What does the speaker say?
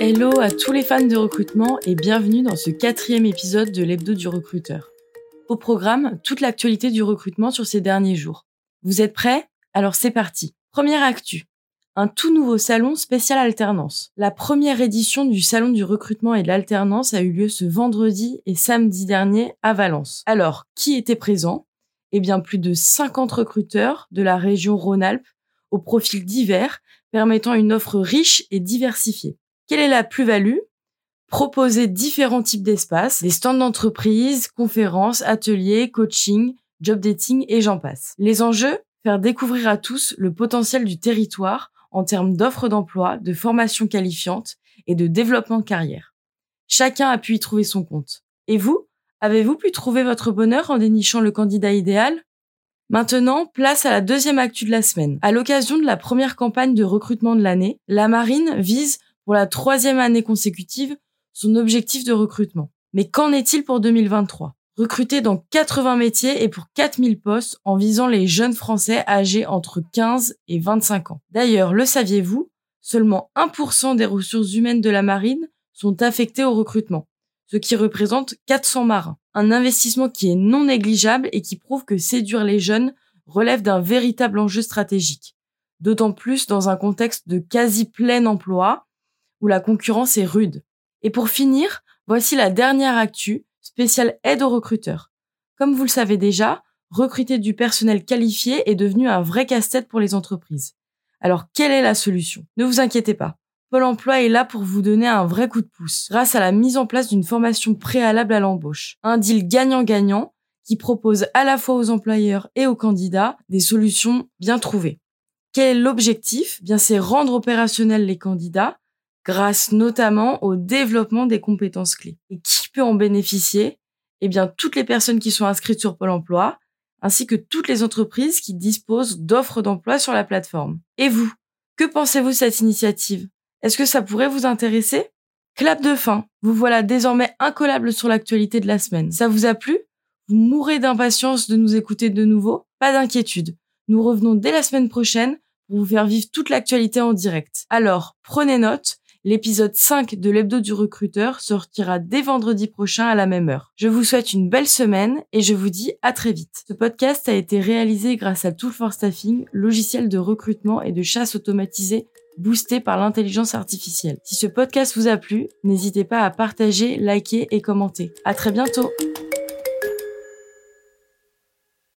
Hello à tous les fans de recrutement et bienvenue dans ce quatrième épisode de l'hebdo du recruteur. Au programme, toute l'actualité du recrutement sur ces derniers jours. Vous êtes prêts? Alors c'est parti. Première actu. Un tout nouveau salon spécial alternance. La première édition du salon du recrutement et de l'alternance a eu lieu ce vendredi et samedi dernier à Valence. Alors, qui était présent? Eh bien, plus de 50 recruteurs de la région Rhône-Alpes aux profils divers permettant une offre riche et diversifiée. Quelle est la plus-value? Proposer différents types d'espaces, des stands d'entreprise, conférences, ateliers, coaching, job dating et j'en passe. Les enjeux? Faire découvrir à tous le potentiel du territoire en termes d'offres d'emploi, de formation qualifiante et de développement de carrière. Chacun a pu y trouver son compte. Et vous? Avez-vous pu trouver votre bonheur en dénichant le candidat idéal? Maintenant, place à la deuxième actu de la semaine. À l'occasion de la première campagne de recrutement de l'année, la marine vise pour la troisième année consécutive son objectif de recrutement. Mais qu'en est-il pour 2023 Recruter dans 80 métiers et pour 4000 postes en visant les jeunes Français âgés entre 15 et 25 ans. D'ailleurs, le saviez-vous? Seulement 1% des ressources humaines de la marine sont affectées au recrutement, ce qui représente 400 marins. Un investissement qui est non négligeable et qui prouve que séduire les jeunes relève d'un véritable enjeu stratégique. D'autant plus dans un contexte de quasi plein emploi où la concurrence est rude. Et pour finir, voici la dernière actu, spéciale aide aux recruteurs. Comme vous le savez déjà, recruter du personnel qualifié est devenu un vrai casse-tête pour les entreprises. Alors, quelle est la solution? Ne vous inquiétez pas. Pôle emploi est là pour vous donner un vrai coup de pouce grâce à la mise en place d'une formation préalable à l'embauche. Un deal gagnant-gagnant qui propose à la fois aux employeurs et aux candidats des solutions bien trouvées. Quel est l'objectif? Bien, c'est rendre opérationnels les candidats grâce notamment au développement des compétences clés. Et qui peut en bénéficier? Eh bien, toutes les personnes qui sont inscrites sur Pôle emploi, ainsi que toutes les entreprises qui disposent d'offres d'emploi sur la plateforme. Et vous Que pensez-vous de cette initiative? Est-ce que ça pourrait vous intéresser? Clap de fin, vous voilà désormais incollable sur l'actualité de la semaine. Ça vous a plu? Vous mourrez d'impatience de nous écouter de nouveau? Pas d'inquiétude. Nous revenons dès la semaine prochaine pour vous faire vivre toute l'actualité en direct. Alors, prenez note, L'épisode 5 de l'hebdo du recruteur sortira dès vendredi prochain à la même heure. Je vous souhaite une belle semaine et je vous dis à très vite. Ce podcast a été réalisé grâce à Tool for Staffing, logiciel de recrutement et de chasse automatisé boosté par l'intelligence artificielle. Si ce podcast vous a plu, n'hésitez pas à partager, liker et commenter. À très bientôt!